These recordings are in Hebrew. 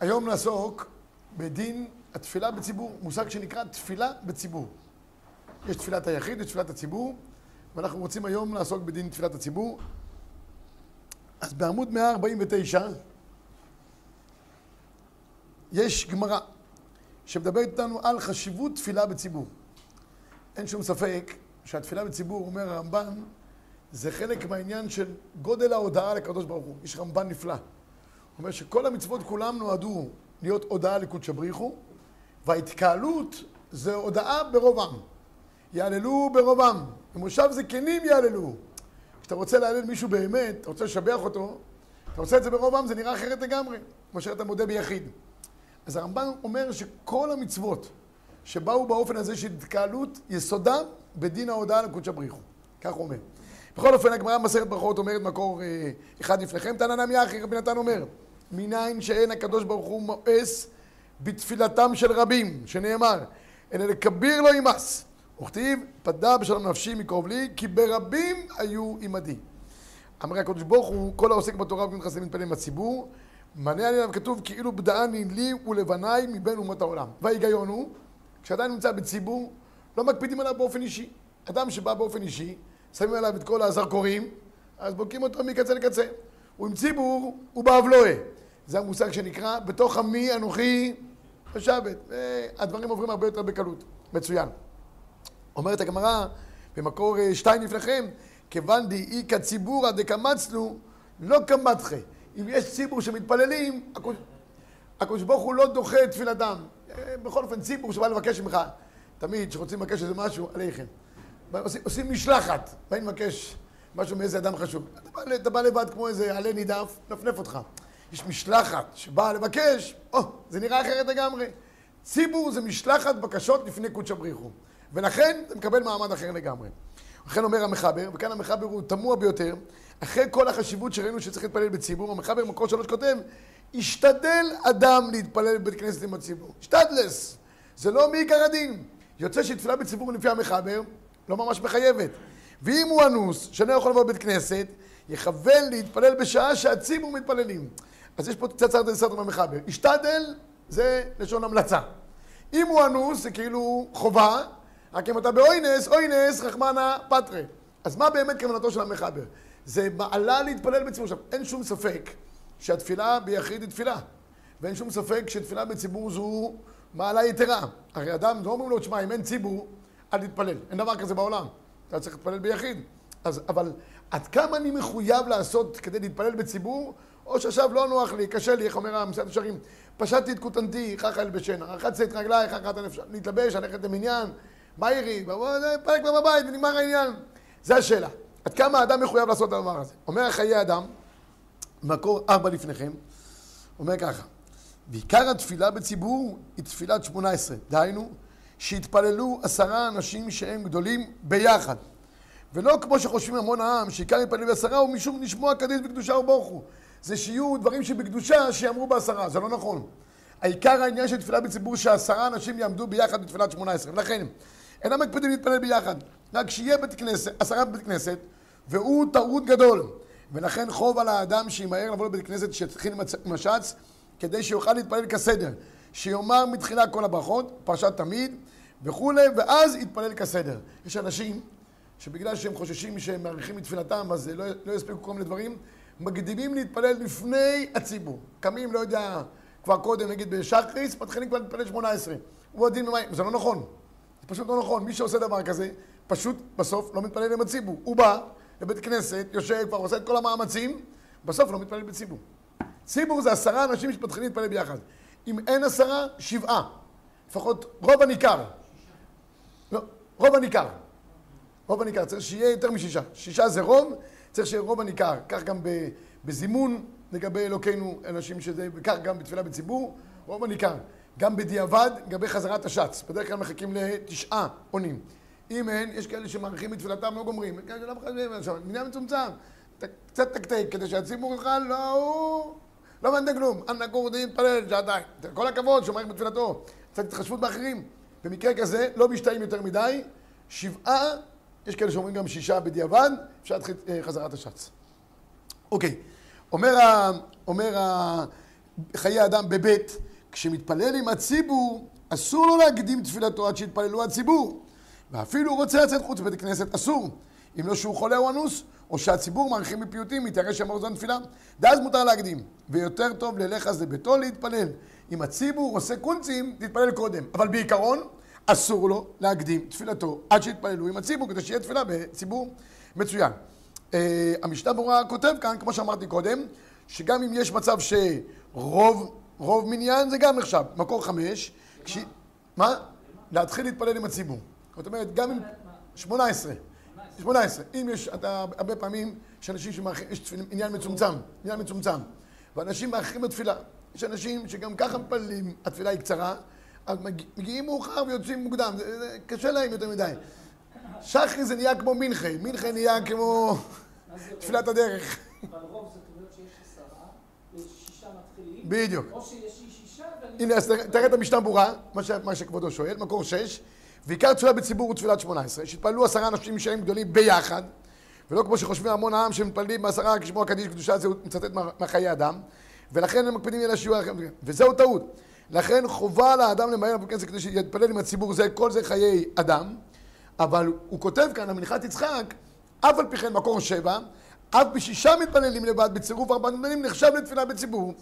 היום נעסוק בדין התפילה בציבור, מושג שנקרא תפילה בציבור. יש תפילת היחיד, יש תפילת הציבור, ואנחנו רוצים היום לעסוק בדין תפילת הציבור. אז בעמוד 149 יש גמרא שמדברת איתנו על חשיבות תפילה בציבור. אין שום ספק שהתפילה בציבור, אומר הרמב"ן, זה חלק מהעניין של גודל ההודעה לקדוש ברוך הוא. יש רמב"ן נפלא. הוא אומר שכל המצוות כולם נועדו להיות הודעה לקודשא בריחו, וההתקהלות זה הודעה ברוב עם. יהללו ברוב עם. במושב זקנים יהללו. כשאתה רוצה להלל מישהו באמת, אתה רוצה לשבח אותו, אתה עושה את זה ברוב עם, זה נראה אחרת לגמרי, מאשר אתה מודה ביחיד. אז הרמב"ן אומר שכל המצוות שבאו באופן הזה של התקהלות, יסודם בדין ההודעה לקודשא בריחו. כך הוא אומר. בכל אופן, הגמרא במסכת ברכות אומרת מקור אה, אחד לפניכם, תנא נמי אחי, רבי נתן אומר, מניין שאין הקדוש ברוך הוא מואס בתפילתם של רבים, שנאמר, אלא לכביר לא ימאס. וכתיב, פדה בשלום נפשי מקרוב לי, כי ברבים היו עמדי. אמר הקדוש ברוך הוא, כל העוסק בתורה חסדים מתפלל עם הציבור, מנה עליו כתוב כאילו בדעני לי ולבניי מבין אומות העולם. וההיגיון הוא, כשאדם נמצא בציבור, לא מקפידים עליו באופן אישי. אדם שבא באופן אישי, שמים עליו את כל הזרקורים, אז בודקים אותו מקצה לקצה. הוא עם ציבור, הוא באבלואה. זה המושג שנקרא, בתוך עמי אנוכי יושבת. הדברים עוברים הרבה יותר בקלות. מצוין. אומרת הגמרא, במקור אה, שתיים לפניכם, כיוון דאי כציבורא דקמצנו, לא קמתכי. אם יש ציבור שמתפללים, הקדוש ברוך הוא לא דוחה את תפילתם. אה, בכל אופן, ציבור שבא לבקש ממך, תמיד כשרוצים לבקש איזה משהו, עליכם. עושים, עושים משלחת, באים לבקש משהו מאיזה אדם חשוב. אתה בא, אתה בא לבד כמו איזה עלה נידף, נפנף אותך. יש משלחת שבאה לבקש, או, זה נראה אחרת לגמרי. ציבור זה משלחת בקשות לפני קודשא בריחו. ולכן זה מקבל מעמד אחר לגמרי. לכן אומר המחבר, וכאן המחבר הוא תמוה ביותר, אחרי כל החשיבות שראינו שצריך להתפלל בציבור, המחבר במקור שלוש כותב, השתדל אדם להתפלל בבית כנסת עם הציבור. השתדלס. זה לא מעיקר הדין. יוצא שתפילה בציבור לפי המחבר, לא ממש מחייבת. ואם הוא אנוס, שאינו יכול לבוא לבית כנסת, יכוון להתפלל בשעה שהציבור מתפללים. אז יש פה קצת סרטן סרטן במחבר. השתדל זה לשון המלצה. אם הוא אנוס, זה כאילו חובה, רק אם אתה באוינס, אוינס רחמנא פטרי. אז מה באמת כוונתו של המחבר? זה מעלה להתפלל בציבור. עכשיו, אין שום ספק שהתפילה ביחיד היא תפילה. ואין שום ספק שתפילה בציבור זו מעלה יתרה. הרי אדם, לא אומרים לו, תשמע, אם אין ציבור, אל תתפלל. אין דבר כזה בעולם. אתה צריך להתפלל ביחיד. אז, אבל עד כמה אני מחויב לעשות כדי להתפלל בציבור, או שעכשיו לא נוח לי, קשה לי, איך אומר המסעד השערים, פשטתי את כותנתי, ככה אלבשנה, רחצתי את רגליי, ככה אתה להתלבש, ללכת למניין, מה ירי, פרק כבר בבית ונגמר העניין. זה השאלה. עד כמה האדם מחויב לעשות את הדבר הזה? אומר חיי אדם, מקור ארבע לפניכם, אומר ככה, ועיקר התפילה בציבור היא תפילת שמונה עשרה, דהיינו, שהתפללו עשרה אנשים שהם גדולים ביחד. ולא כמו שחושבים המון העם, שעיקר התפלל בעשרה הוא משום לשמוע קדיש בקדושה וברוך הוא. זה שיהיו דברים שבקדושה שיאמרו בעשרה, זה לא נכון. העיקר העניין של תפילה בציבור שעשרה אנשים יעמדו ביחד בתפילת שמונה עשרה. ולכן, אינם מקפידים להתפלל ביחד. רק שיהיה בית כנסת, עשרה בית כנסת, והוא טעות גדול. ולכן חוב על האדם שימהר לבוא לבית כנסת, שיתחיל עם השץ, כדי שיוכל להתפלל כסדר. שיאמר מתחילה כל הברכות, פרשת תמיד, וכולי, ואז יתפלל כסדר. יש אנשים שבגלל שהם חוששים שהם מאריכים את תפילתם, אז לא, לא יספיקו כל מיני דברים, מקדימים להתפלל לפני הציבור. קמים, לא יודע, כבר קודם, נגיד בשחריס, מתחילים כבר להתפלל שמונה עשרה. הוא הדין במים, זה לא נכון. זה פשוט לא נכון. מי שעושה דבר כזה, פשוט בסוף לא מתפלל עם הציבור. הוא בא לבית כנסת, יושב, כבר עושה את כל המאמצים, בסוף לא מתפלל בציבור. ציבור זה עשרה אנשים שמתחילים להתפלל ביחד. אם אין עשרה, שבעה. לפחות רוב הניכר. לא, רוב הניכר. רוב הניכר. צריך שיהיה יותר משישה. שישה זה רוב, צריך שיהיה רוב הניכר. כך גם בזימון לגבי אלוקינו, אנשים שזה, וכך גם בתפילה בציבור, רוב הניכר. גם בדיעבד, לגבי חזרת השץ. בדרך כלל מחכים לתשעה עונים. אם אין, יש כאלה שמאריכים בתפילתם, לא גומרים. כאלה שלא מחשבים, עכשיו, מניין מצומצם. קצת תקתק, כדי שהציבור יוכל, לא, הוא... לא מעניין כלום. אנא כורדי יתפלל שעתיים. כל הכבוד, שומעים בתפילתו. קצת התחשבות באחרים. במקרה כזה, לא משתאים יותר מדי. שבעה יש כאלה שאומרים גם שישה בדיעבד, אפשר להתחיל אה, חזרת השץ. אוקיי, אומר, ה, אומר ה, חיי אדם בבית, כשמתפלל עם הציבור, אסור לו להקדים תפילתו עד שיתפללו הציבור. ואפילו הוא רוצה לצאת חוץ לבית הכנסת, אסור. אם לא שהוא חולה או אנוס, או שהציבור מעריכים בפיוטים, מתיירא שאמר זו תפילה, ואז מותר להקדים. ויותר טוב ללך אז לביתו להתפלל. אם הציבור עושה קונצים, תתפלל קודם. אבל בעיקרון, אסור לו להקדים תפילתו עד שיתפללו עם הציבור, כדי שיהיה תפילה בציבור מצוין. Uh, המשנה ברורה כותב כאן, כמו שאמרתי קודם, שגם אם יש מצב שרוב רוב מניין זה גם נחשב. מקור חמש, כש... מה? להתחיל להתפלל עם הציבור. זאת אומרת, גם אם... שמונה עשרה. שמונה עשרה. אם יש, אתה, הרבה פעמים יש אנשים שמאחרים, יש תפילה, עניין מצומצם, עניין מצומצם. ואנשים מאחרים בתפילה. יש אנשים שגם ככה מפללים, התפילה היא קצרה, אז מגיעים מאוחר ויוצאים מוקדם, זה, זה קשה להם יותר מדי. שחרי זה נהיה כמו מנחה, מנחה נהיה כמו תפילת הדרך. אבל רוב זאת אומרת שיש עשרה, יש שישה מתחילים. בדיוק. או שיש שישה. הנה, אז תראה את המשנה ברורה. מה שכבודו שואל, מקור שש, ועיקר תפילה בציבור הוא תפילת שמונה עשרה, שהתפללו עשרה אנשים שהם גדולים ביחד, ולא כמו שחושבים המון העם שמתפללים בעשרה כשמוע קדיש קדושה, זה הוא מצטט מהחיי אדם, ולכן הם מקפידים על השיעור, וזהו טעות. לכן חובה לאדם למהר לבית כנסת כדי שיתפלל עם הציבור, זה, כל זה חיי אדם, אבל הוא כותב כאן, המנחת יצחק, אף על פי כן מקור שבע, אף בשישה מתפללים לבד בצירוף ארבעה מתפללים נחשב לתפילה בציבור.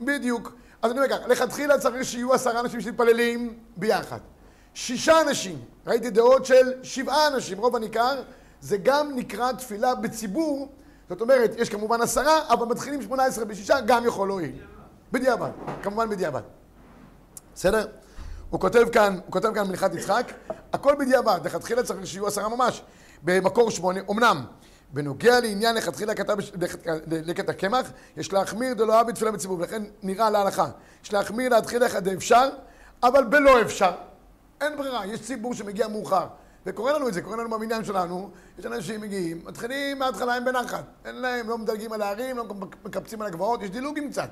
בדיוק. אז אני אומר ככה, לכתחילה צריך שיהיו עשרה אנשים שמתפללים ביחד. שישה אנשים, ראיתי דעות של שבעה אנשים, רוב הניכר, זה גם נקרא תפילה בציבור, זאת אומרת, יש כמובן עשרה, אבל מתחילים שמונה עשרה בשישה, גם יכול להועיל. בדיעבד, כמובן בדיעבד. בסדר? הוא כותב כאן, הוא כותב כאן מלכת יצחק, הכל בדיעבד, לכתחילה צריך שיהיו עשרה ממש. במקור שמונה, אמנם, בנוגע לעניין לכתחילה כתב בש- לק- לקט הקמח, יש להחמיר דלא אהב בתפילה בציבור, ולכן נראה להלכה. יש להחמיר להתחיל לך אפשר, אבל בלא אפשר. אין ברירה, יש ציבור שמגיע מאוחר. וקורה לנו את זה, קורה לנו במניין שלנו, יש אנשים שמגיעים, מתחילים מההתחלה הם בנחת. אין להם, לא מדלגים על ההרים, לא מקפצים על הגבעות, יש דילוגים קצת.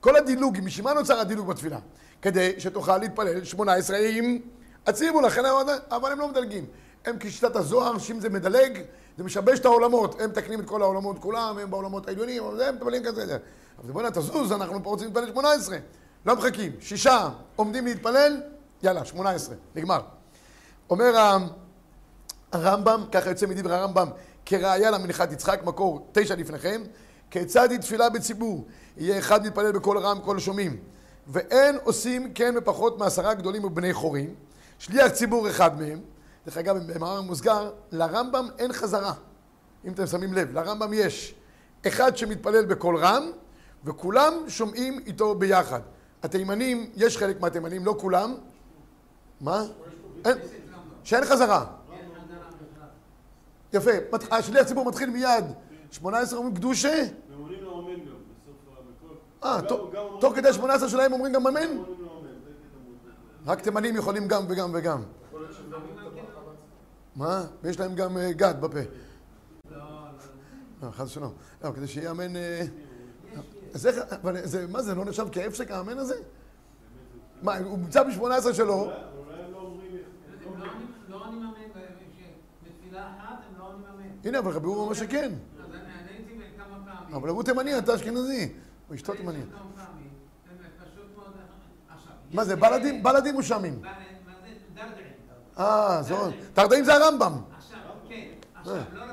כל הדילוגים, בשביל מה נוצר הדילוג בתפילה? כדי שתוכל להתפלל 18 עם הציבור, לכן אבל הם לא מדלגים. הם כשיטת הזוהר, שאם זה מדלג, זה משבש את העולמות. הם מתקנים את כל העולמות כולם, הם בעולמות העליונים, הם מתפללים כזה. זה. אבל בוא'נה, תזוז, אנחנו פה רוצים להתפלל 18. לא מחכים. שישה עומדים להתפלל, יאללה, 18, נגמר. אומר הרמב"ם, ככה יוצא מדברי הרמב"ם, כראיה למנחת יצחק, מקור תשע לפניכם, כיצד היא תפילה בציבור? יהיה אחד מתפלל בקול רם, קול שומעים. ואין עושים כן בפחות מעשרה גדולים ובני חורים. שליח ציבור אחד מהם, דרך אגב, במאמר מוסגר, לרמב"ם אין חזרה. אם אתם שמים לב, לרמב"ם יש אחד שמתפלל בקול רם, וכולם שומעים איתו ביחד. התימנים, יש חלק מהתימנים, לא כולם. מה? אין, שאין חזרה. יפה, השליח ציבור מתחיל מיד. 18 אומרים קדושה? עונים לו אמן גם, בסוף המקור. אה, תוך- כדי 18 שלהם אומרים גם אמן? רק תימנים יכולים גם וגם וגם. מה? ויש להם גם אה, גד בפה. לא, חס ושלום. לא, כדי שיהיה אמן... אבל מה זה, לא נחשב כהפסק האמן הזה? מה, הוא נמצא ב-18 שלו, אולי הם לא אומרים... הם לא עונים- לא עונים אמן, ב- בתפילה אחת הם לא עונים אמן. הנה, אבל רבי אורי אומר שכן. פעמים. אבל הוא תימני, אתה אשכנזי. הוא אשתו תימני. מה זה, בלדים? בלדים או שמים? מה זה? אה, זאת. תרדאים זה הרמב"ם. עכשיו, כן, עכשיו, אה, לא רק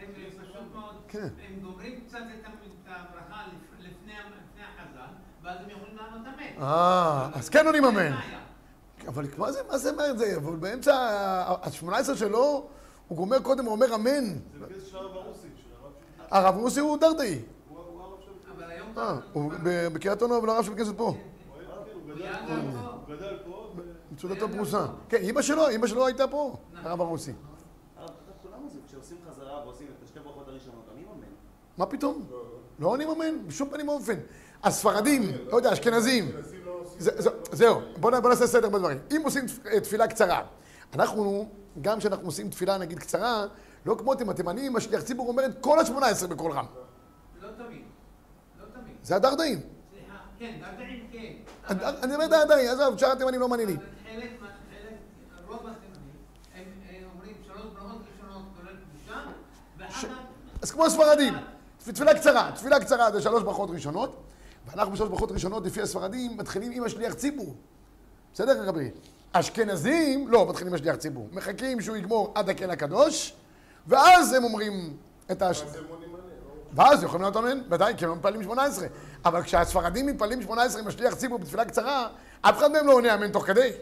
הם פשוט מאוד, כן. הם גומרים קצת את את הברכה לפ- לפני החזן, ואז הם יכולים לענות אמן. אה, אז כן עונים אמן. אבל מה זה, מה זה אומר זה? אבל באמצע ה-18 שלו, הוא גומר קודם, הוא אומר אמן. זה בקטע של הרב הרוסי, של הרב רוסי הוא דרדאי. הוא הוא הרב של... אבל היום... אה, הוא ב- בקריית אונו, אבל הרב של כנסת פה. הוא גדל פה, גם פה. הוא גדל פה, ו- מצודתו פרוסה. כן, אימא שלו, אימא שלו הייתה פה, הרב הרוסי. הרב, אתה כולם עושים, כשעושים חזרה ועושים את השתי ברכות הראשונות, עונים אמן. מה פתאום? לא עונים אמן, בשום פנים ואופן. הספרדים, לא יודע, אשכנזים. זה- זה- זהו, בוא נ- בוא נעשה סדר בדברים. אם עושים אה, תפילה קצרה, אנחנו, גם כשאנחנו עושים תפילה נגיד קצרה, לא כמו אתם התימנים, השליח ציבור אומר את כל ה-18 בקול רם. לא תמיד. לא תמיד. זה הדרדאים. סליחה, כן, דרדרים כן. אני אומר דרדאי, עזוב, שאר התימנים לא מעניינים. חלק, חלק, רוב התימנים, הם אומרים שלוש ברכות ראשונות אז כמו הספרדים, תפילה קצרה, תפילה קצרה זה שלוש ברכות ראשונות, ואנחנו בשלוש ברכות ראשונות, לפי הספרדים, מתחילים עם השליח ציבור. בסדר, רבי? אשכנזים, לא, מתחילים עם השליח ציבור. מחכים שהוא יגמור עד הקן הקדוש, ואז הם אומרים את עליהם, לא? ואז יכולים להיות אמן, ודאי, כי הם מתפללים 18. אבל כשהספרדים מתפללים 18 עם השליח ציבור בתפילה קצרה, אף אחד מהם לא עונה אמן תוך כדי.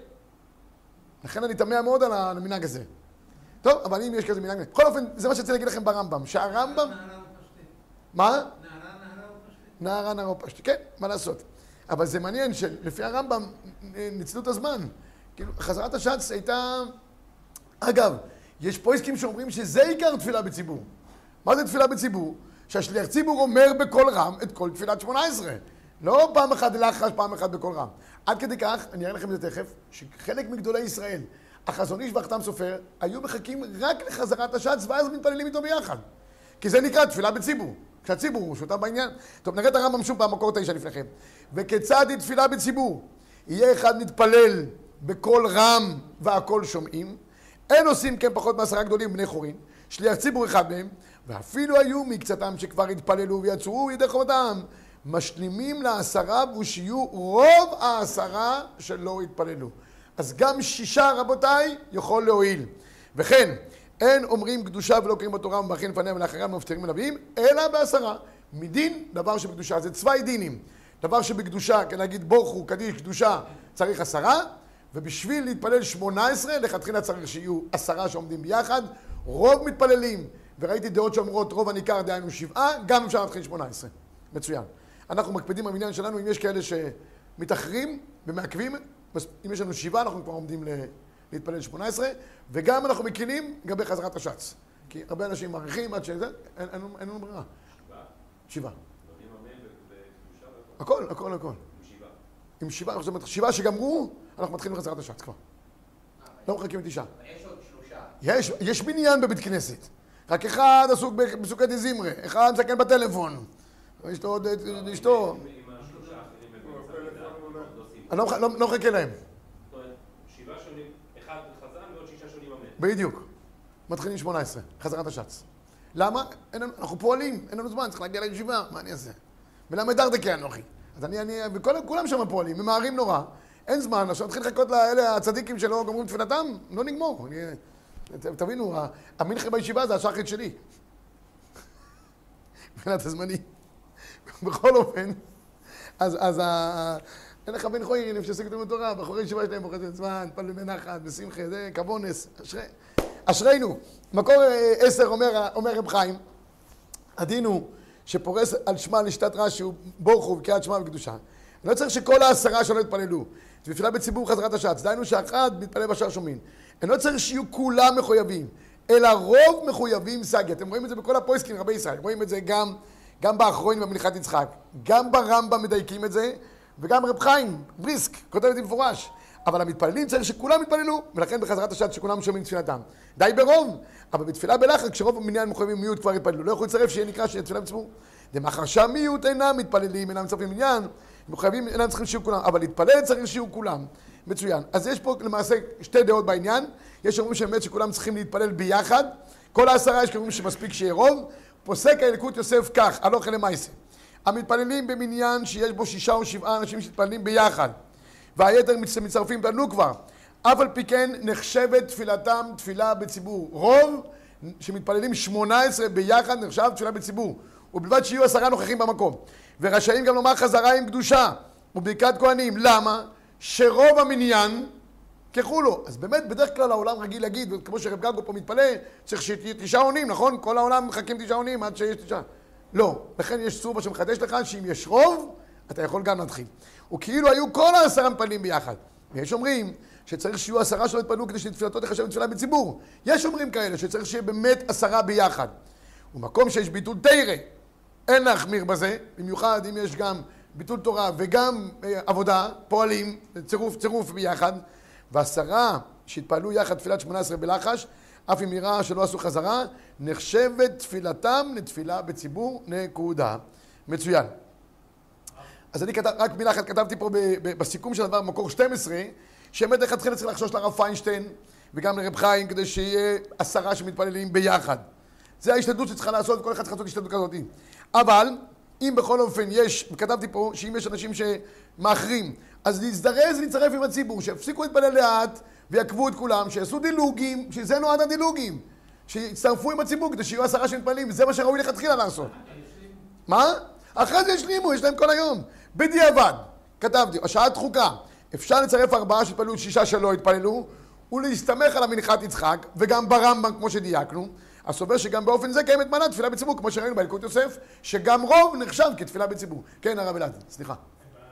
לכן אני תמה מאוד על המנהג הזה. טוב, אבל אם יש כזה מנהג... בכל אופן, זה מה שרציתי להגיד לכם ברמב"ם, שהרמב"ם... מה? נערה, נערה ופשטה. נערה נערה פשטי. כן, מה לעשות. אבל זה מעניין שלפי הרמב"ם ניצלו את הזמן. כאילו, חזרת השץ הייתה... אגב, יש פויסקים שאומרים שזה עיקר תפילה בציבור. מה זה תפילה בציבור? שהשליח ציבור אומר בקול רם את כל תפילת שמונה עשרה. לא פעם אחת לחש, פעם אחת בקול רם. עד כדי כך, אני אראה לכם את זה תכף, שחלק מגדולי ישראל, החזון איש והחתם סופר, היו מחכים רק לחזרת השץ ואז מתפללים איתו ביחד. כי זה נקרא תפילה בציבור. כשהציבור הוא שותף בעניין. טוב, נראה את הרמב"ם שוב במקור תשע לפניכם. וכיצד היא תפילה בציבור? יהיה אחד מתפלל בקול רם והקול שומעים. אין עושים כן פחות מעשרה גדולים בני חורין. שליח ציבור אחד מהם, ואפילו היו מקצתם שכבר התפללו ויצאו ידי חובתם. משלימים לעשרה ושיהיו רוב העשרה שלא התפללו. אז גם שישה רבותיי יכול להועיל. וכן, אין אומרים קדושה ולא קוראים בתורה ומברכים לפניהם ולאחריהם ומפטרים מנביאים, אלא בעשרה. מדין, דבר שבקדושה. זה צווי דינים. דבר שבקדושה, כן להגיד בורכו, קדיש, קדושה, צריך עשרה, ובשביל להתפלל שמונה עשרה, לכתחילה צריך שיהיו עשרה שעומדים ביחד. רוב מתפללים, וראיתי דעות שאומרות רוב הניכר דהיינו שבעה, גם אפשר להתחיל שמונה עשרה. מצוין. אנחנו מקפידים במניין שלנו, אם יש כאלה שמתאחרים ומעכבים, אם יש לנו שבעה, אנחנו כבר עומדים להתפלל שמונה עשרה, וגם אנחנו מקלים לגבי חזרת השץ. כי הרבה אנשים מעריכים עד שזה, אין, אין, לנו- אין לנו ברירה. שבעה. הכל, הכל, הכל. עם שבעה, זאת אומרת, שבעה שגמרו, אנחנו מתחילים בחזרת השץ כבר. לא מחכים לתשעה. אבל יש עוד שלושה. יש, יש מניין בבית כנסת. רק אחד עסוק בפסוקי דזמרה, אחד מסתכל בטלפון. יש לו עוד, אשתו. אני לא, לא, לא מחכה להם. שבעה שונים, אחד חזן ועוד שישה שונים אמן. בדיוק. מתחילים 18, חזרת השץ. למה? אנחנו פועלים, אין לנו זמן, צריך להגיע לישיבה, מה אני אעשה? ולמה דרדקי אנוכי? אז אני, אני, וכולם שם פועלים, ממהרים נורא, אין זמן, עכשיו נתחיל לחכות לאלה הצדיקים שלא גומרים תפילתם, לא נגמור. אני, תבינו, המנחה בישיבה זה השחית שלי. מבחינת הזמני. בכל אופן, אז, אז ה... אין לך בן חוירים בתלמוד תורה, בחורי ישיבה שלהם בוחרים זמן, פלו בנחת, בשמחה, זה כבונס, אשרי, אשרינו. מקור אה, עשר אומר, אומר רב חיים, הדין הוא שפורס על שמע לשיטת רש"י הוא בורכו וקריאת שמע וקדושה. אני לא צריך שכל העשרה שלא יתפללו. זה תפילה בציבור חזרת השץ. דהיינו שאחד מתפלל בשער שומעים. אני לא צריך שיהיו כולם מחויבים, אלא רוב מחויבים סגי. אתם רואים את זה בכל הפויסקים, רבי ישראל. רואים את זה גם, גם באחרונים במנחת יצחק. גם ברמב"ם מדייקים את זה, וגם רב חיים, בריסק, כותב את זה במפורש. אבל המתפללים צריך שכולם יתפללו, ולכן בחזרת השץ שכולם שומעים תפילתם. די ברוב, אבל בתפילה בלחץ, כשרוב המניין מחויבים מיעוט כבר יתפללו. לא יכול לצרף שיהיה נקרא שיהיה תפילה בציבור. דמאחר שהמיעוט אינם מתפללים, אינם מצרפים מניין, מחויבים, אינם צריכים שיהיו כולם, אבל להתפלל צריך שיהיו כולם. מצוין. אז יש פה למעשה שתי דעות בעניין. יש אומרים שבאמת שכולם צריכים להתפלל ביחד. כל העשרה יש כאלה שמספיק שיהיה רוב. פוסק האלקוט יוסף כך, הלוך אלה. המתפללים במניין שיש בו שישה או שבעה אנשים שמתפללים ביחד, והיתר מצ- מצטרפים כבר. אף על פי כן נחשבת תפילתם תפילה בציבור. רוב שמתפללים שמונה עשרה ביחד נחשב תפילה בציבור. ובלבד שיהיו עשרה נוכחים במקום. ורשאים גם לומר חזרה עם קדושה וברכת כהנים. למה? שרוב המניין ככולו. אז באמת, בדרך כלל העולם רגיל להגיד, כמו שרב גגו פה מתפלא, צריך שתהיה תשעה עונים, נכון? כל העולם מחכים תשעה עונים עד שיש תשעה. לא. לכן יש סובה שמחדש לך, שאם יש רוב, אתה יכול גם להתחיל. וכאילו היו כל העשרה מתפללים ביחד. ויש אומרים שצריך שיהיו עשרה שלא יתפללו כדי שתפילתו תחשב תפילה בציבור. יש אומרים כאלה שצריך שיהיה באמת עשרה ביחד. ומקום שיש ביטול תרא, אין להחמיר בזה, במיוחד אם יש גם ביטול תורה וגם אה, עבודה, פועלים, צירוף, צירוף ביחד, ועשרה שהתפעלו יחד תפילת שמונה עשרה בלחש, אף אם נראה שלא עשו חזרה, נחשבת תפילתם לתפילה בציבור, נקודה. מצוין. אז אני כתב, רק מילה אחת כתבתי פה בסיכום של הדבר, מקור 12, שבאמת לכתחילה צריך לחשוש לרב פיינשטיין וגם לרב חיים, כדי שיהיה עשרה שמתפללים ביחד. זה ההשתדלות שצריכה לעשות, כל אחד צריך לעשות השתדלות כזאת. אבל, אם בכל אופן יש, כתבתי פה, שאם יש אנשים שמאחרים, אז להזדרז ולהצטרף עם הציבור, שיפסיקו להתפלל לאט ויעקבו את כולם, שיעשו דילוגים, בשביל זה נועד הדילוגים. שיצטרפו עם הציבור כדי שיהיו עשרה שמתפללים, וזה מה שראוי לכתחילה לעשות. מה? אחרי זה השלימו, יש להם כל היום. בדיעבד, כתבתי, השעה דחוקה. אפשר לצרף ארבעה שהתפללו, שישה שלא התפללו, ולהסתמך על המנחת יצחק, וגם ברמב"ם, כמו שדייקנו. הסובר שגם באופן זה קיימת מנה תפילה בציבור, כמו שראינו באלקוט יוסף, שגם רוב נחשב כתפילה בציבור. כן, הרב אלעד, סליחה. אז אה,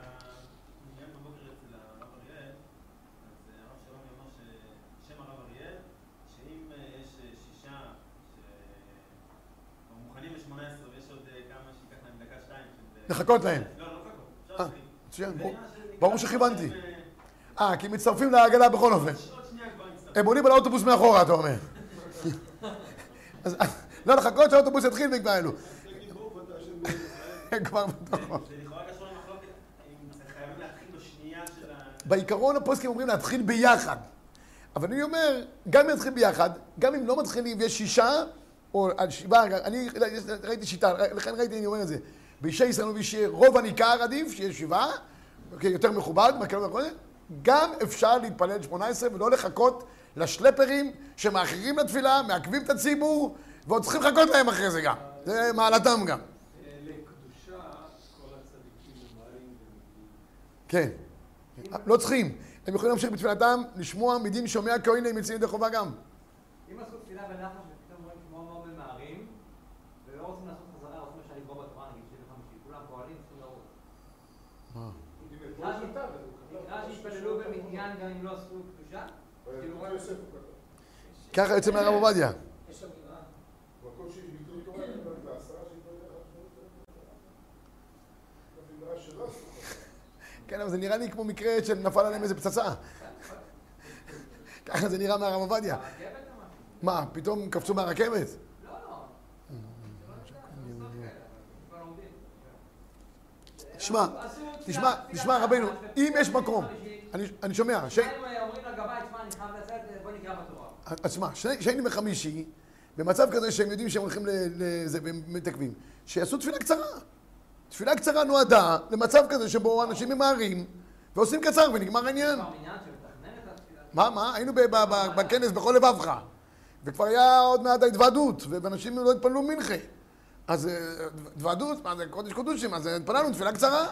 הרב שלומי אמר ששם הרב אריאל, שאם יש שישה שכבר מוכנים ל-18 ויש עוד כמה שייקח להם דקה שתיים של... לחכות להם. לא, לא לחכות, אה, אפשר להחליט. מצוין, ברור. שכיוונתי. אה, אה, כי מצטרפים לעגלה בכל אופן. הם עולים על האוטובוס מאחורה, אתה אומר. לא לחכות שהאוטובוס יתחיל וכבר אלו. כבר בתוכו. בעיקרון הפוסקים אומרים להתחיל ביחד. אבל אני אומר, גם אם נתחיל ביחד, גם אם לא מתחילים ויש שישה, או על שבעה, אני ראיתי שיטה, לכן ראיתי, אני אומר את זה. באישי ישראל ובישי רוב הניכר עדיף, שיהיה שבעה, אוקיי, יותר מכובד, גם אפשר להתפלל 18 ולא לחכות לשלפרים שמאחרים לתפילה, מעכבים את הציבור, ועוד צריכים לחכות להם אחרי זה גם. זה מעלתם גם. כן. לא צריכים. הם יכולים להמשיך בתפילתם, לשמוע מדין שומע כהנים יוצאים ידי חובה גם. אם עשו תפילה בלחש ופתאום רואים כמו מאוד ממהרים, ולא רוצים לעשות חזרה, רוצים למשל לגבור בתורה, נגיד שבע חמישי, כולם פועלים, צריכים לרוץ. אם הם פה נקרא ש- שתה, והוא כתב. נקרא שהתפללו במניין גם אם לא עשו קדושה? כאילו, ויקרא יוסף הוא כתב. ככה יוצא מהרב עובדיה. כן, אבל זה נראה לי כמו מקרה שנפל עליהם איזה פצצה. ככה זה נראה מהרב עובדיה. מה, פתאום קפצו מהרכבת? לא, לא. לא. תשמע, תשמע, רבנו, אם יש מקום, אני- שומע, אומרים לגבאי, תשמע, אני חייב לצאת, בוא נקרא בתורה. אז תשמע, שהיינו בחמישי, במצב כזה שהם יודעים שהם הולכים לזה והם מתעכבים, שיעשו תפילה קצרה. תפילה קצרה נועדה למצב כזה שבו אנשים ממהרים ועושים קצר ונגמר העניין. מה, מה? היינו בכנס בכל לבבך, וכבר היה עוד מעט ההתוועדות, ואנשים לא התפללו מנחה. אז אה, התוועדות, מה זה קודש קודשים, אז התפללנו תפילה קצרה.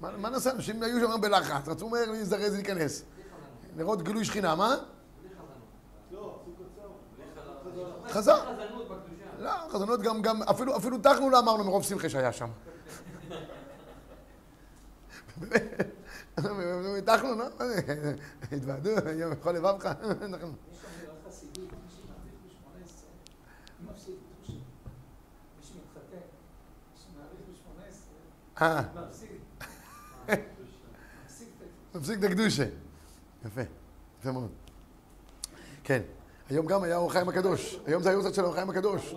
מה, מה נעשה? אנשים היו שם בלחץ, רצו מהר להזדרז להיכנס. לראות גילוי שכינה, מה? חזר. חזנות. לא, חזונות גם, גם, אפילו, אפילו טחנו לא אמרנו מרוב שמחה שהיה שם. טחנו, לא? התוועדו, יום בכל לבבך. אנחנו- יש אמירה חסידית, מי שמחזיק ב-18, מפסיד בתחושה. מי שמתחתן, מי שמאריך ב-18, אה, מפסיד את הקדושה. יפה, יפה מאוד. כן, היום גם היה אור חיים הקדוש. היום זה היורצת של אור חיים הקדוש.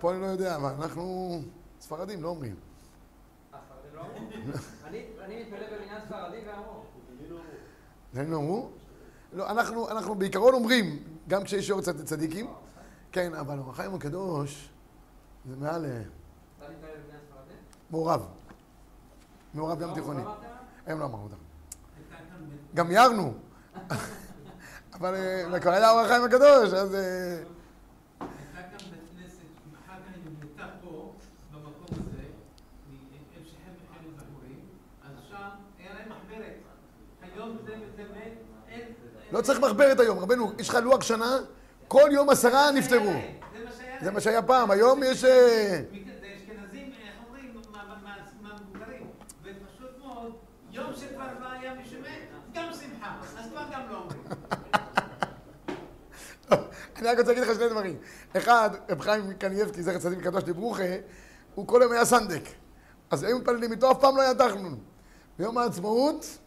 פה- אני לא יודע, אבל אנחנו ספרדים, לא אומרים. אני- מתפלל במניין ספרדי ואמרו. אמרו? לא, אנחנו, בעיקרון אומרים, גם כשיש יורצת צדיקים, כן, אבל אור החיים הקדוש זה מעל אתה מתפלל במניין ספרדי? מעורב. מעורב לא, תיכוני. היום לא אמרנו אותם. גם מיהרנו. אבל אה, כבר היה אור החיים הקדוש, אז... אה. לא צריך מחברת היום, רבנו, יש לך לוח שנה, כל יום עשרה נפטרו. זה מה שהיה להם. זה מה שהיה פעם, היום יש... אה, זה אשכנזים, איך אומרים, מה- מה- מה- מהמבוגרים. ופשוט מאוד, יום שכבר לא היה מי שמת, גם שמחה. אז כבר גם לא אומרים. אני רק רוצה להגיד לך שני דברים. אחד, רב חיים קניאבסקי, זכר צדיק וקדוש לברוכה, הוא כל יום היה סנדק. אז היו מתפללים איתו, אף פעם לא היה תחנון. ביום העצמאות,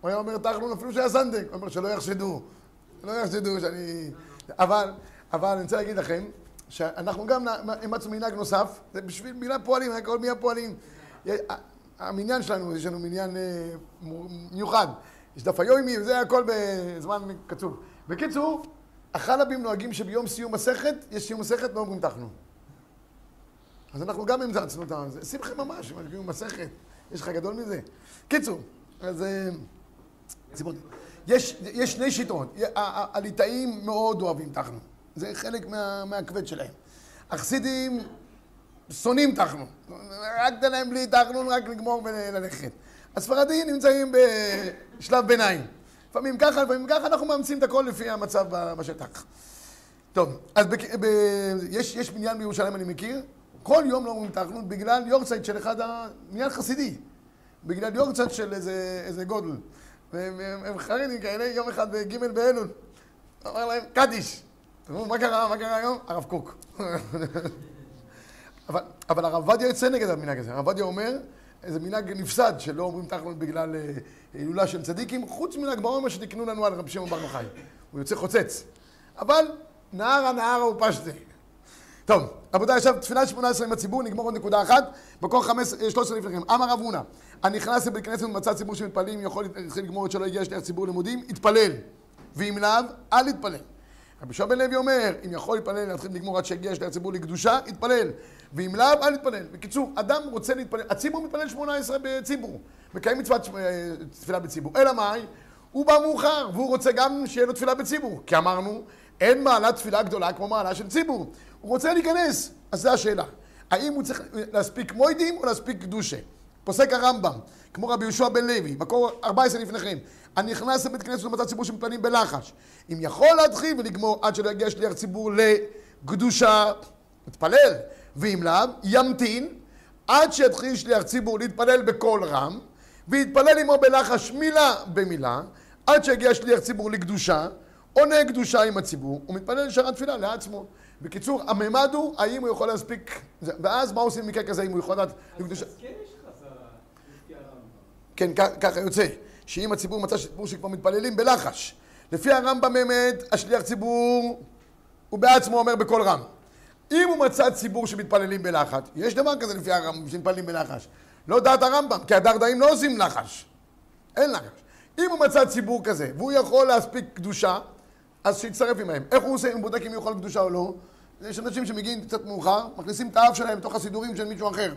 הוא היה אומר תחנון אפילו שהיה סנדק. הוא אומר שלא יחשדו. שלא יחשדו שאני... אבל, אבל אני רוצה להגיד לכם, שאנחנו גם אימצנו מנהג נוסף, זה בשביל מילה פועלים, היה כל מילה פועלים. המניין שלנו, יש לנו מניין אה, מיוחד. יש דף היומי, וזה הכל בזמן קצוב. בקיצור, החלבים נוהגים שביום סיום מסכת, יש סיום מסכת, לא אומרים תחנו. אז אנחנו גם המצצנו את זה. שמחה ממש, מגיעים מסכת. יש לך גדול מזה? קיצור, אז... אה, סיפור. יש, יש שני שיטות. הליטאים מאוד אוהבים תחנו. זה חלק מה, מהכבד שלהם. החסידים שונאים תחנו. רק תן להם בלי תחנון, רק לגמור וללכת. הספרדים נמצאים בשלב ביניים. לפעמים ככה, לפעמים ככה, אנחנו מאמצים את הכל לפי המצב בשטח. טוב, אז בק... ב... יש, יש בניין בירושלים, אני מכיר, כל יום לא אומרים תחנון בגלל יורצייט של אחד ה... בניין חסידי. בגלל יורצייט של איזה, איזה גודל. והם הם- הם חרדים כאלה, יום אחד בג' באלול. אמר להם, קדיש. תראו, מה קרה, מה קרה היום? הרב קוק. אבל, אבל הרב עובדיה יוצא נגד המנהג הזה. הרב עובדיה אומר, איזה מנהג נפסד שלא אומרים תחנון בגלל אה, הילולה של צדיקים, חוץ מנהג בעומר שתיקנו לנו על רבי שמעון בר יוחאי. הוא יוצא חוצץ. אבל נהרה נהרה ופשטה. טוב, רבותיי, עכשיו תפילה 18 עם הציבור, נגמור עוד נקודה אחת. מקור 15, 13 לפניכם. אמר רב הונא, הנכנס לבית כנסת ומצא ציבור שמתפללים, יכול להתחיל לגמור את שלא הגיע שליח ציבור לימודים, יתפלל. ואם לאו, אל יתפלל. רבי בן לוי אומר, אם יכול להתפלל, להתחיל לגמור עד שיגיע שליח ציבור לקדושה, יתפלל. ואם לאו, אל יתפלל. בקיצור, אדם רוצה להתפלל, הציבור מתפלל 18 בציבור, מקיים מצוות אה, תפילה בציבור. אלא מאי? הוא בא מאוחר, והוא רוצה גם שיהיה לו תפילה בציבור. כי אמרנו, אין מעלת תפילה גדולה כמו מעלה של ציבור. הוא רוצה להיכנס, אז זו השאלה. האם הוא צריך להספיק מוידים או להספיק קדושה? פוסק הרמב"ם, כמו רבי יהושע בן לוי, מקור 14 לפניכם, הנכנס לבית כנסת ומצא ציבור שמתפללים בלחש. אם יכול להתחיל ולגמור עד שלא יגיע שליח ציבור לקדושה, מתפלל, ואם לאו, ימתין עד שיתחיל שליח ציבור להתפלל בקול רם, ויתפלל עמו בלחש מילה במילה, עד שיגיע שליח ציבור לקדושה, עונה קדושה עם הציבור, ומתפלל לשאר התפילה לעצמו. בקיצור, הממד הוא האם הוא יכול להספיק, ואז מה עושים במקרה כזה אם הוא יכול לדעת לקדושה? כן יש חזרה, לפי הרמב"ם. כן, ככה יוצא, שאם הציבור מצא ציבור שכבר מתפללים בלחש. לפי הרמב"ם באמת, השליח ציבור, הוא בעצמו אומר בקול רם. אם הוא מצא ציבור שמתפללים בלחש, יש דבר כזה לפי הרמב"ם, שמתפללים בלחש. לא דעת הרמב"ם, כי הדרדאים לא עושים לחש. אין לחש. אם הוא מצא ציבור כזה, והוא יכול להספיק קדושה, אז שיצטרף עמהם. איך הוא עושה, אם הוא בודק אם הוא יכול קדושה או לא? יש אנשים שמגיעים קצת מאוחר, מכניסים את האף שלהם לתוך הסידורים של מישהו אחר.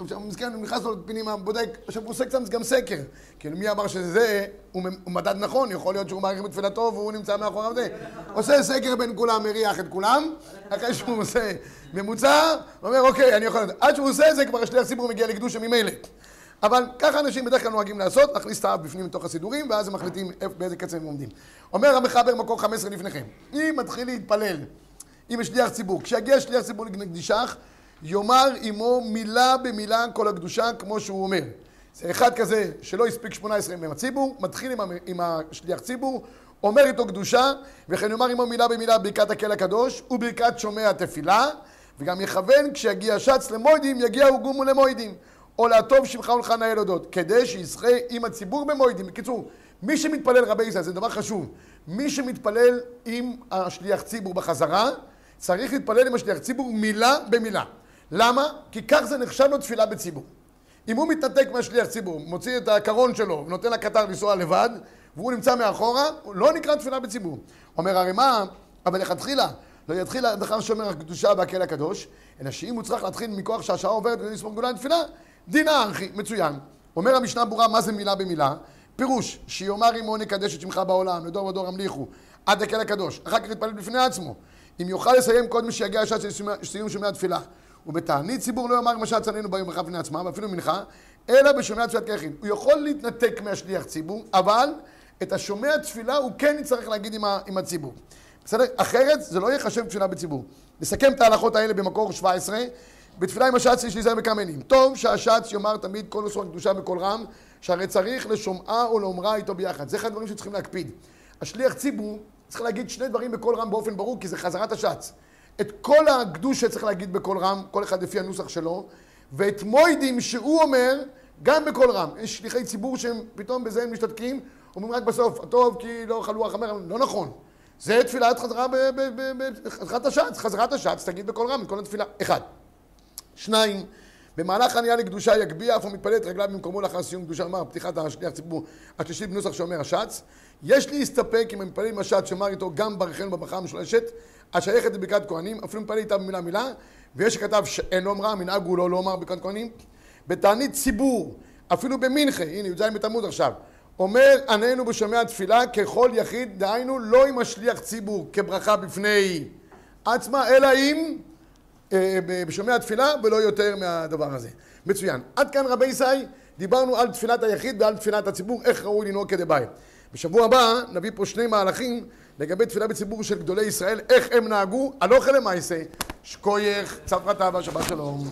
עכשיו מסכן, הוא נכנס לו פנימה, בודק, עכשיו הוא עושה קצת גם סקר. כאילו מי אמר שזה, הוא מדד נכון, יכול להיות שהוא מעריך בתפילתו והוא נמצא מאחוריו זה. עושה סקר בין כולם, מריח את כולם, אחרי שהוא עושה ממוצע, הוא אומר אוקיי, אני יכול. עד שהוא עושה את זה, כבר השליח ציבור מגיע לקדושה ממילא. אבל ככה אנשים בדרך כלל נוהגים לעשות, להכניס את האף בפנים לתוך הסידורים, ואז הם מחליטים באיזה קצב הם עומדים. אומר המחבר מקור 15 לפניכם, אם מתחיל להתפלל, אם יש שליח ציבור, כשיגיע שליח ציבור לקדישך, יאמר עמו מילה במילה כל הקדושה כמו שהוא אומר. זה אחד כזה שלא הספיק 18 ימים הציבור, מתחיל עם, עם השליח ציבור, אומר איתו קדושה, וכן יאמר עמו מילה במילה ברכת הקהל הקדוש וברכת שומע התפילה, וגם יכוון כשיגיע שץ למוידים, יגיע הוגומו למוידים. או להטוב שמך ולך נאה להודות, כדי שיזכה עם הציבור במוידים. בקיצור, מי שמתפלל רבי ישראל, זה דבר חשוב, מי שמתפלל עם השליח ציבור בחזרה, צריך להתפלל עם השליח ציבור מילה במילה. למה? כי כך זה נחשב לו תפילה בציבור. אם הוא מתנתק מהשליח ציבור, מוציא את הקרון שלו ונותן לקטר לנסוע לבד, והוא נמצא מאחורה, הוא לא נקרא תפילה בציבור. אומר הרי מה, אבל לכתחילה, לא יתחיל לאחר שומר הקדושה והקהל הקדוש, אלא שאם הוא צריך להתחיל מכוח שהשעה עוברת כדי לסמוך גדולה לתפילה, דינה ארכי, מצוין. אומר המשנה ברורה מה זה מילה במילה, פירוש שיאמר עמו נקדש את שמך בעולם, לדור ודור המליכו, עד הקהל הקדוש, אחר כך יתפלל בפני עצמו. אם יוכל לסיים קודם שיגיע השעה של סיום שומע התפילה. ובתענית ציבור לא יאמר מה שעצרנו ביום אחד בפני עצמם, ואפילו מנחה, אלא בשומע תפילת כיחין. הוא יכול להתנתק מהשליח ציבור, אבל את השומע תפילה הוא כן יצטרך להגיד עם, ה, עם הציבור. בסדר? אחרת זה לא ייחשב תפילה בציבור. נסכם את ההלכות האלה במקור 17. בתפילה עם השץ יש להיזהר בכמה מילים. טוב שהשץ יאמר תמיד כל נושא הקדושה בקול רם, שהרי צריך לשומעה או לאומרה איתו ביחד. זה אחד הדברים שצריכים להקפיד. השליח ציבור צריך להגיד שני דברים בקול רם באופן ברור, כי זה חזרת השץ. את כל הקדושה צריך להגיד בקול רם, כל אחד לפי הנוסח שלו, ואת מוידים שהוא אומר, גם בקול רם. יש שליחי ציבור שהם פתאום בזה הם משתתקים, אומרים רק בסוף, טוב כי לא אכלו החמר, לא נכון. זה תפילת חזרה בחזרת השץ, חזרת השץ, תגיד בקול רם כל התפילה. אחד. שניים, במהלך העלייה לקדושה יגביה אף ומתפלל את רגליו במקומו לאחר סיום קדושה, אמר פתיחת השליח ציבור השלישי בנוסח שאומר השץ. יש להסתפק אם המתפלל עם השץ שאומר איתו גם ברכנו בברכה המשולשת, השייכת לברכת כהנים, אפילו מתפלל איתה במילה מילה, ויש שכתב שאין אומרה, מנהג הוא לא לומר ברכת כהנים. בתענית ציבור, אפילו במנחה, הנה י"ז בתמוז עכשיו, אומר עננו בשומע תפילה ככל יחיד, דהיינו לא עם השליח ציבור כברכה בפני עצמה, אלא עם אה, בשומע תפילה ולא יותר מהדבר הזה. מצוין. עד כאן רבי ישי, דיברנו על תפילת היחיד ועל תפילת הציבור, איך ראוי לנהוג כדבעי. בשבוע הבא נביא פה שני מהלכים לגבי תפילה בציבור של גדולי ישראל, איך הם נהגו, הלוך למעשה, שקוייך, צפרא טבא, שבת שלום.